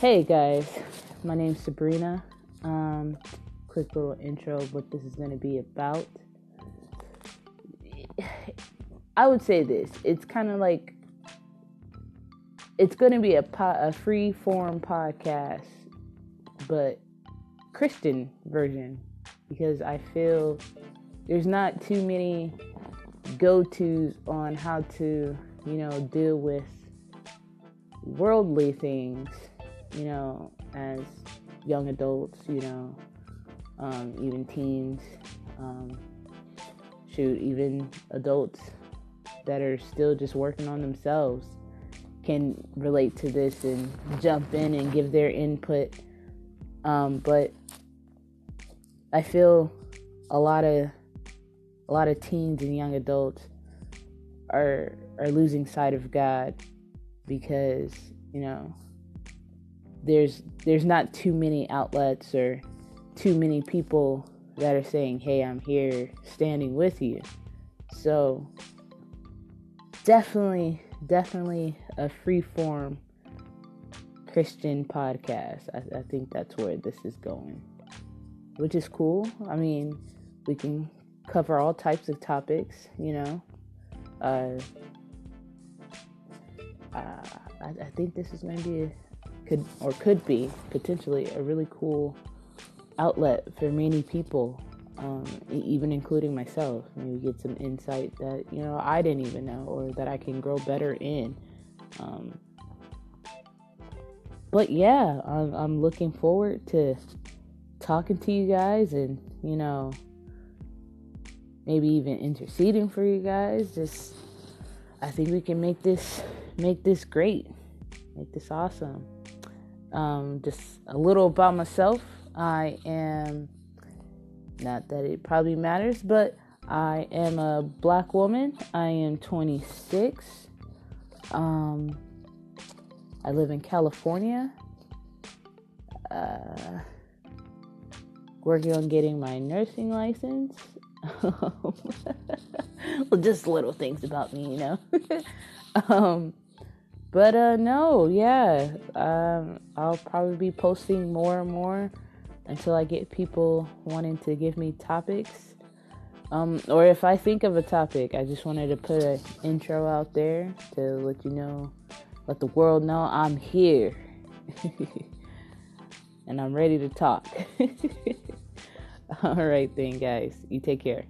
Hey guys, my name's Sabrina. Um, quick little intro of what this is going to be about. I would say this it's kind of like it's going to be a, po- a free form podcast, but Christian version because I feel there's not too many go tos on how to, you know, deal with worldly things, you know, as young adults, you know, um, even teens, um, shoot, even adults that are still just working on themselves can relate to this and jump in and give their input. Um, but I feel a lot of a lot of teens and young adults are are losing sight of God because you know there's there's not too many outlets or too many people that are saying, "Hey, I'm here, standing with you." So definitely, definitely a free form Christian podcast. I, I think that's where this is going, which is cool. I mean, we can cover all types of topics, you know. Uh, uh, I, I, think this is going to be could or could be potentially a really cool outlet for many people, um, even including myself. Maybe get some insight that you know I didn't even know, or that I can grow better in. Um, but yeah, I'm, I'm looking forward to talking to you guys, and you know, maybe even interceding for you guys. Just, I think we can make this make this great, make this awesome. Um, just a little about myself. I am, not that it probably matters, but I am a black woman. I am 26. Um, I live in California. Uh, working on getting my nursing license. well, just little things about me, you know. um, but uh, no, yeah, um, I'll probably be posting more and more until I get people wanting to give me topics. Um, or if I think of a topic, I just wanted to put an intro out there to let you know, let the world know I'm here. and I'm ready to talk. All right, then, guys. You take care.